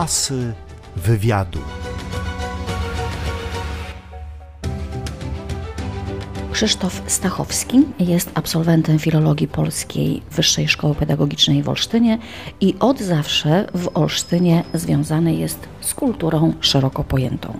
Asy wywiadu. Krzysztof Stachowski jest absolwentem filologii polskiej Wyższej Szkoły Pedagogicznej w Olsztynie i od zawsze w Olsztynie związany jest z kulturą szeroko pojętą.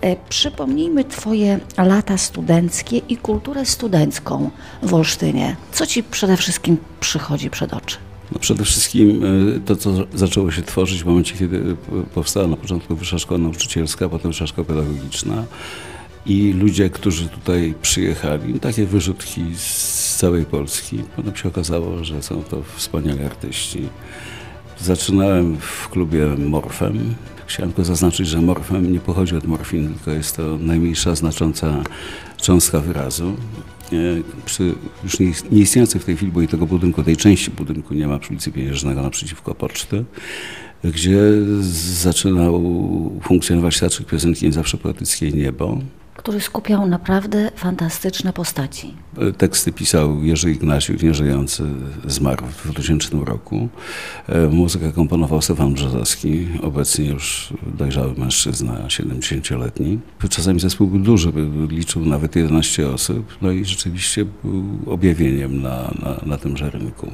E, Przypomnijmy Twoje lata studenckie i kulturę studencką w Olsztynie. Co Ci przede wszystkim przychodzi przed oczy? No przede wszystkim e, to, co zaczęło się tworzyć w momencie, kiedy e, powstała na początku Wyższa Szkoła Nauczycielska, potem Wyższa Szkoła Pedagogiczna i ludzie, którzy tutaj przyjechali, takie wyrzutki z całej Polski. Potem się okazało, że są to wspaniali artyści. Zaczynałem w klubie Morfem. Chciałem tylko zaznaczyć, że morfem nie pochodzi od morfiny, tylko jest to najmniejsza znacząca cząstka wyrazu. E, Przy już nie- nieistniejącej w tej chwili, bo i tego budynku, tej części budynku nie ma przy ulicy Pieniężnego naprzeciwko poczty, gdzie zaczynał funkcjonować teatrzyk piosenki Nie zawsze poetyckiej Niebo. Który skupiał naprawdę fantastyczne postaci. Teksty pisał Jerzy Ignaciuk, nieżyjący, zmarł w 2000 roku. E, Muzykę komponował Stefan Brzozowski, obecnie już dojrzały mężczyzna, 70-letni. Czasami zespół był duży, liczył nawet 11 osób, no i rzeczywiście był objawieniem na, na, na tymże rynku.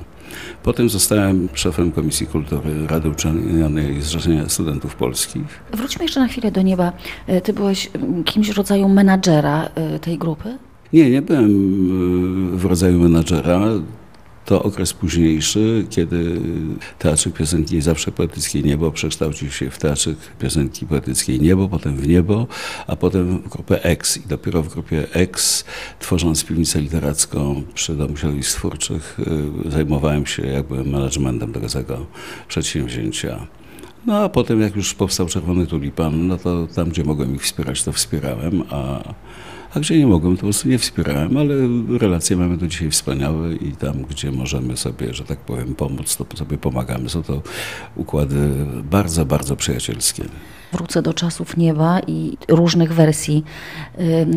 Potem zostałem szefem Komisji Kultury Rady Uczelnianej Zrzeszenia Studentów Polskich. Wróćmy jeszcze na chwilę do nieba. E, Ty byłeś mm, kimś rodzaju menadżera e, tej grupy? Nie, nie byłem y, w rodzaju menadżera. To okres późniejszy, kiedy Teatrzyk Piosenki Zawsze Poetyckiej Niebo przekształcił się w Teatrzyk Piosenki Poetyckiej Niebo, potem w Niebo, a potem w grupę X. I dopiero w grupie X, tworząc piwnicę literacką przy Domu Środowisk Twórczych, y, zajmowałem się jakby managementem tego całego przedsięwzięcia. No a potem jak już powstał Czerwony Tulipan, no to tam, gdzie mogłem ich wspierać, to wspierałem, a, a gdzie nie mogłem, to po prostu nie wspierałem, ale relacje mamy do dzisiaj wspaniałe i tam, gdzie możemy sobie, że tak powiem, pomóc, to sobie pomagamy. Są to układy bardzo, bardzo przyjacielskie. Wrócę do czasów nieba i różnych wersji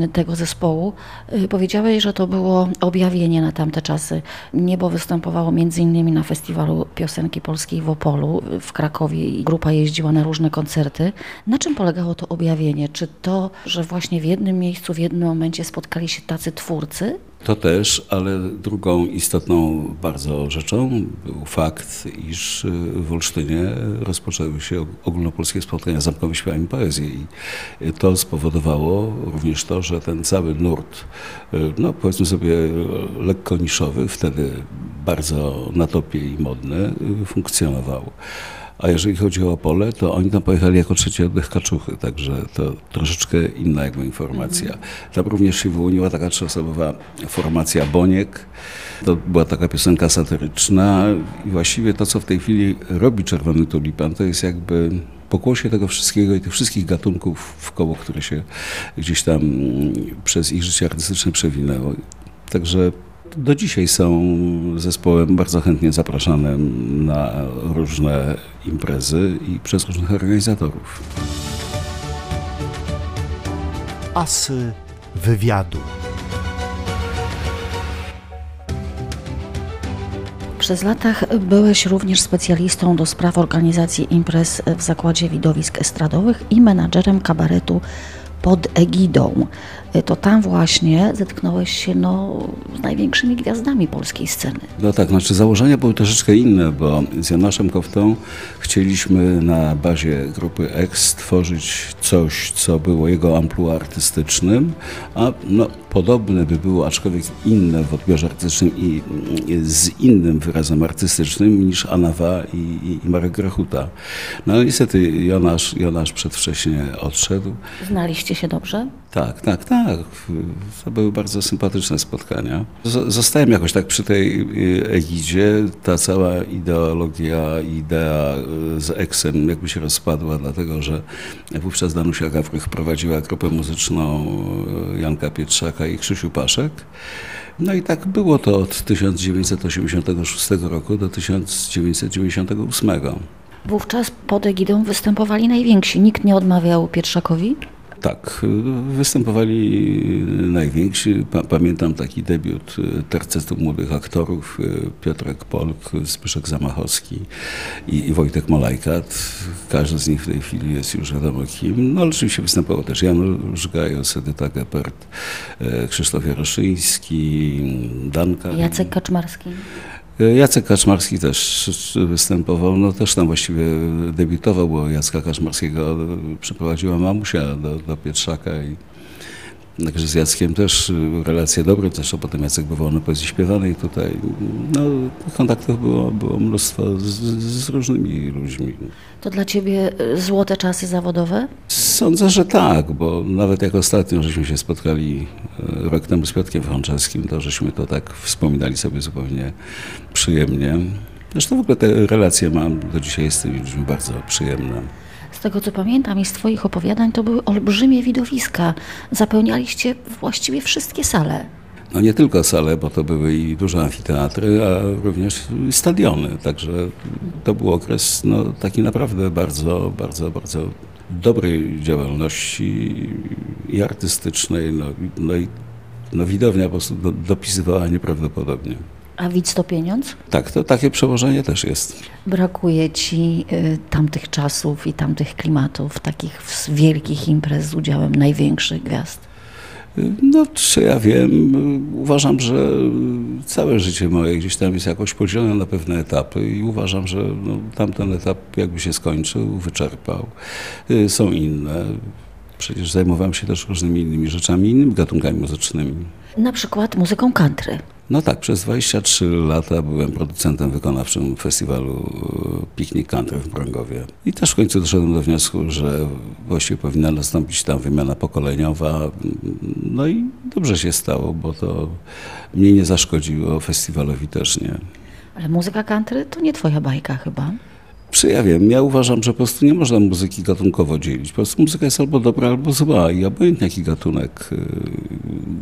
y, tego zespołu. Y, Powiedziałeś, że to było objawienie na tamte czasy. Niebo występowało między innymi na festiwalu piosenki polskiej w Opolu w Krakowie i grupa jeździła na różne koncerty. Na czym polegało to objawienie? Czy to, że właśnie w jednym miejscu, w jednym momencie spotkali się tacy twórcy? To też, ale drugą istotną bardzo rzeczą był fakt, iż y, w Olsztynie rozpoczęły się ogólnopolskie spotkania zamkowe śpiewami poezji i to spowodowało również to, że ten cały nurt, y, no powiedzmy sobie lekko niszowy, wtedy bardzo na topie i modny, y, funkcjonował. A jeżeli chodzi o Opole, to oni tam pojechali jako trzeci oddech kaczuchy, także to troszeczkę inna jakby informacja. Tam również się wyłoniła taka trzyosobowa formacja Boniek. To była taka piosenka satyryczna i właściwie to, co w tej chwili robi Czerwony Tulipan, to jest jakby pokłosie tego wszystkiego i tych wszystkich gatunków w koło, które się gdzieś tam mm, przez ich życie artystyczne przewinęło. Także do dzisiaj są zespołem bardzo chętnie zapraszane na różne imprezy i przez różnych organizatorów. Asy wywiadu. Przez latach byłeś również specjalistą do spraw organizacji imprez w Zakładzie Widowisk Estradowych i menadżerem kabaretu pod egidą. To tam właśnie zetknąłeś się no, z największymi gwiazdami polskiej sceny. No tak, znaczy założenia były troszeczkę inne, bo z Janaszem Koftą chcieliśmy na bazie grupy X stworzyć coś, co było jego amplua artystycznym, a no, podobne by było, aczkolwiek inne w odbiorze artystycznym i i z innym wyrazem artystycznym niż Anawa i, i, i Marek Grechuta. No niestety Jonasz, Jonasz przedwcześnie odszedł. Znaliście się dobrze? Tak, tak, tak. To były bardzo sympatyczne spotkania. Zostałem jakoś tak przy tej y, egidzie. Ta cała ideologia, idea y, z Eksem jakby się rozpadła, dlatego że wówczas Danusia Gawrych prowadziła grupę muzyczną y, Janka Pietrzaka i Krzysiu Paszek. No i tak było to od 1986 roku do 1998. Wówczas pod egidą występowali najwięksi. Nikt nie odmawiał Pietrzakowi? Tak, występowali najwięksi. Pa, pamiętam taki debiut tercetu młodych aktorów, Piotrek Polk, Zbyszek Zamachowski i, Wojtek Molajkat. Każdy z nich w tej chwili jest już wiadomo kim. No ale oczywiście występował też Janusz Gajos, Edyta Geppert, e, Krzysztof Jaroszyński, Danka. Jacek Kaczmarski. Jacek Kaczmarski też występował, no też tam właściwie debiutował, bo Jacka Kaczmarskiego przyprowadziła mamusia do, do Pietrzaka i Także z Jackiem też relacje dobre, zresztą potem Jacek bywał na poezji śpiewanej tutaj. No, kontaktów było, było mnóstwo z, z różnymi ludźmi. To dla Ciebie złote czasy zawodowe? Sądzę, że tak, bo nawet jak ostatnio żeśmy się spotkali rok temu z Piotrkiem Franczewskim, to żeśmy to tak wspominali sobie zupełnie przyjemnie. Zresztą w ogóle te relacje mam do dzisiaj z tymi ludźmi bardzo przyjemne. Z tego co pamiętam i z Twoich opowiadań, to były olbrzymie widowiska. Zapełnialiście właściwie wszystkie sale. No nie tylko sale, bo to były i duże amfiteatry, a również stadiony. Także to był okres no, taki naprawdę bardzo, bardzo, bardzo dobrej działalności i artystycznej. No, no i no, widownia po prostu do, dopisywała nieprawdopodobnie. A widz to pieniądz? Tak, to takie przełożenie też jest. Brakuje ci y, tamtych czasów i tamtych klimatów, takich wielkich imprez z udziałem największych gwiazd? No, czy ja wiem, uważam, że całe życie moje gdzieś tam jest jakoś podzielone na pewne etapy i uważam, że no, tamten etap jakby się skończył, wyczerpał. Y, są inne. Przecież zajmowałem się też różnymi innymi rzeczami, innymi gatunkami muzycznymi. Na przykład muzyką country. No tak, przez 23 lata byłem producentem wykonawczym festiwalu Piknik Country w Brągowie. I też w końcu doszedłem do wniosku, że właściwie powinna nastąpić tam wymiana pokoleniowa. No i dobrze się stało, bo to mnie nie zaszkodziło, festiwalowi też nie. Ale muzyka country to nie twoja bajka chyba? Czy ja wiem, ja uważam, że po prostu nie można muzyki gatunkowo dzielić. Po prostu muzyka jest albo dobra, albo zła i obojętnie jaki gatunek y,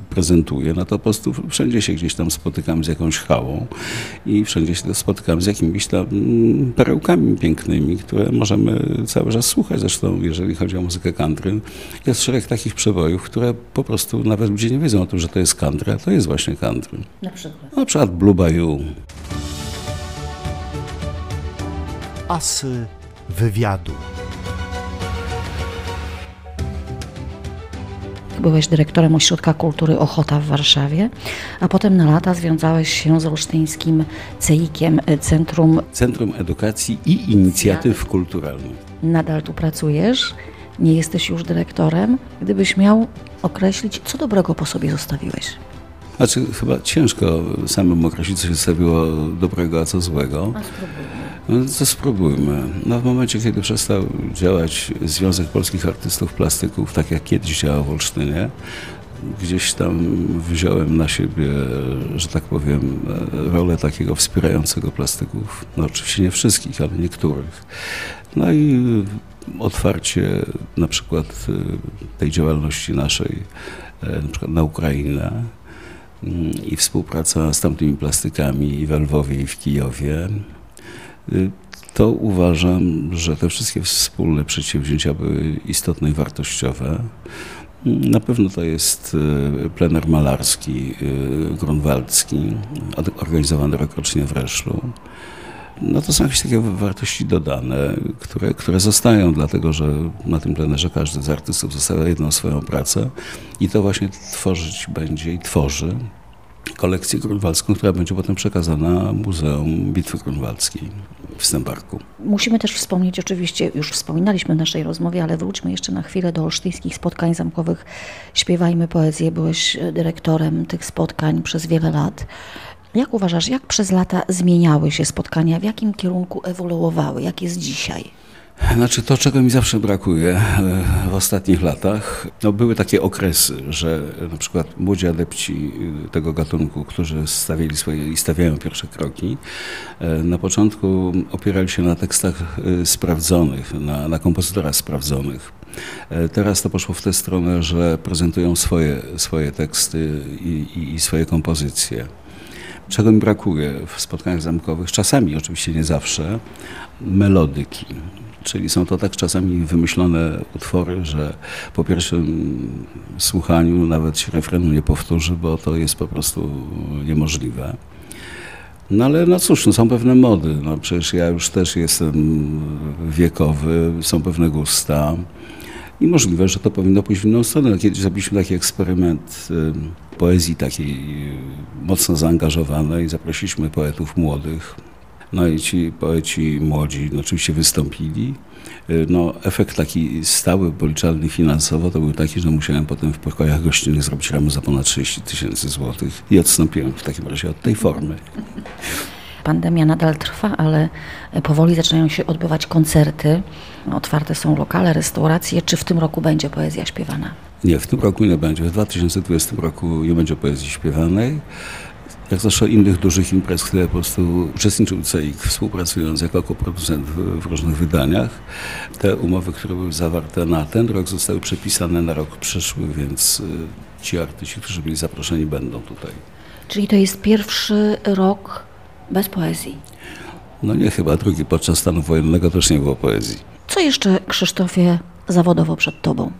prezentuje, no to po prostu wszędzie się gdzieś tam spotykam z jakąś chałą i wszędzie się spotykam z jakimiś tam mm, perełkami pięknymi, które możemy cały czas słuchać. Zresztą jeżeli chodzi o muzykę country, jest szereg takich przebojów, które po prostu nawet ludzie nie wiedzą o tym, że to jest country, a to jest właśnie country. Na przykład? Na przykład Blue Bayou. Asy wywiadu. Byłeś dyrektorem Ośrodka Kultury Ochota w Warszawie, a potem na lata związałeś się z olsztyńskim CEIK-iem, Centrum... Centrum Edukacji i Inicjatyw Kulturalnych. Nadal tu pracujesz, nie jesteś już dyrektorem. Gdybyś miał określić, co dobrego po sobie zostawiłeś? Znaczy, chyba ciężko samemu określić, co się stawiło dobrego, a co złego. A spróbujmy. No to spróbujmy. No, w momencie, kiedy przestał działać Związek Polskich Artystów Plastyków, tak jak kiedyś działał w Olsztynie, gdzieś tam wziąłem na siebie, że tak powiem, rolę takiego wspierającego plastyków. No oczywiście nie wszystkich, ale niektórych. No i otwarcie na przykład tej działalności naszej, na przykład na Ukrainę, i współpraca z tamtymi plastykami i w Lwowie i w Kijowie, to uważam, że te wszystkie wspólne przedsięwzięcia były istotne i wartościowe. Na pewno to jest plener malarski grunwaldzki, organizowany rokrocznie w Reszlu. No to są jakieś takie wartości dodane, które, które zostają, dlatego że na tym plenerze każdy z artystów zostawia jedną swoją pracę i to właśnie tworzyć będzie i tworzy kolekcję grunwaldzką, która będzie potem przekazana Muzeum Bitwy Grunwaldzkiej w Stębarku. Musimy też wspomnieć, oczywiście już wspominaliśmy w naszej rozmowie, ale wróćmy jeszcze na chwilę do olsztyńskich spotkań zamkowych. Śpiewajmy poezję, byłeś dyrektorem tych spotkań przez wiele lat. Jak uważasz, jak przez lata zmieniały się spotkania, w jakim kierunku ewoluowały, jak jest dzisiaj? Znaczy to, czego mi zawsze brakuje e, w ostatnich latach, no były takie okresy, że na przykład młodzi adepci e, tego gatunku, którzy stawiali swoje i stawiają pierwsze kroki, e, na początku opierali się na tekstach sprawdzonych, na, na kompozytorach sprawdzonych. Teraz to poszło w tę stronę, że prezentują swoje, swoje teksty i, i, i swoje kompozycje. Czego mi brakuje w spotkaniach zamkowych, czasami oczywiście nie zawsze, melodyki Czyli są to tak czasami wymyślone utwory, że po pierwszym słuchaniu nawet się refrenu nie powtórzy, bo to jest po prostu niemożliwe. No ale no cóż, no są pewne mody. No przecież ja już też jestem wiekowy, są pewne gusta. I możliwe, że to powinno pójść w inną stronę. Kiedyś zrobiliśmy taki eksperyment y, poezji takiej mocno zaangażowanej. Zaprosiliśmy poetów młodych. No i ci poeci młodzi no, oczywiście wystąpili. Y, No, efekt taki stały, policzalny finansowo to był taki, że musiałem potem w pokojach gościnnych zrobić ramę za ponad 30 tysięcy złotych i odstąpiłem w takim razie od tej formy. Pandemia nadal trwa, ale powoli zaczynają się odbywać koncerty. Otwarte są lokale, restauracje. Czy w tym roku będzie poezja śpiewana? Nie, w tym roku nie będzie. W 2020 roku nie będzie poezji śpiewanej. Jak zresztą innych dużych imprez, które po prostu uczestniczył CEIK, współpracując jako koproducent w, w różnych wydaniach. Te umowy, które były zawarte na ten rok, zostały przepisane na rok przyszły, więc y, ci artyści, którzy byli zaproszeni, będą tutaj. Czyli to jest pierwszy rok bez poezji. No nie chyba drugi, podczas stanu wojennego też nie było poezji. Co jeszcze, Krzysztofie, zawodowo przed tobą?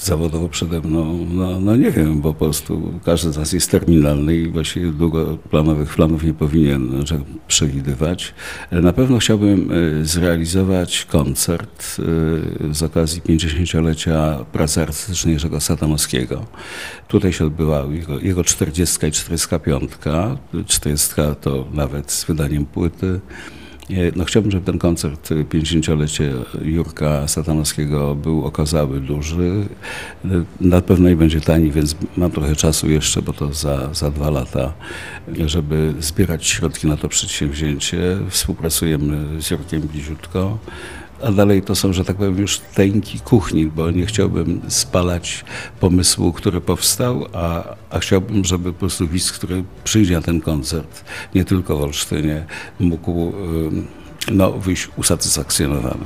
Zawodowo przede mną, no, no nie wiem, bo po prostu każdy z nas jest terminalny i właściwie długoplanowych planów nie powinien przewidywać. Na pewno chciałbym y, zrealizować koncert y, z okazji 50-lecia pracy artystycznej Jerzego Satanowskiego. Tutaj się odbyła jego, jego 40 i 45. 40 to nawet z wydaniem płyty. No chciałbym, żeby ten koncert 50-lecie Jurka Satanowskiego był okazały, duży. Na pewno nie będzie tani, więc mam trochę czasu jeszcze, bo to za, za dwa lata, żeby zbierać środki na to przedsięwzięcie. Współpracujemy z Jurkiem bliziutko. A dalej to są, że tak powiem, już tęki kuchni, bo nie chciałbym spalać pomysłu, który powstał, a, a chciałbym, żeby po prostu widz, który przyjdzie na ten koncert, nie tylko w Olsztynie, mógł no, wyjść usatysfakcjonowany.